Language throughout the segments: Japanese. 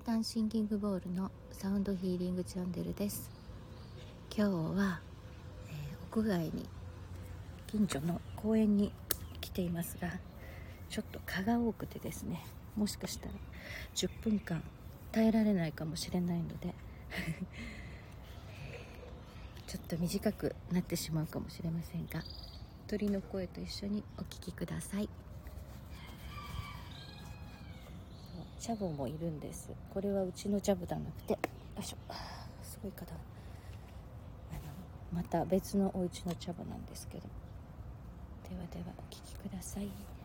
タンシンキングボールのサウンドヒーリングチャンネルです。今日は、えー、屋外に近所の公園に来ていますがちょっと蚊が多くてですねもしかしたら10分間耐えられないかもしれないので ちょっと短くなってしまうかもしれませんが鳥の声と一緒にお聴きください。チャボもいるんです。これはうちのチャボじゃなくてよいしょ。すごい方。あのまた別のお家のチャボなんですけど。ではではお聴きください。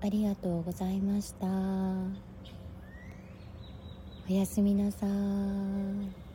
ありがとうございました。おやすみなさい。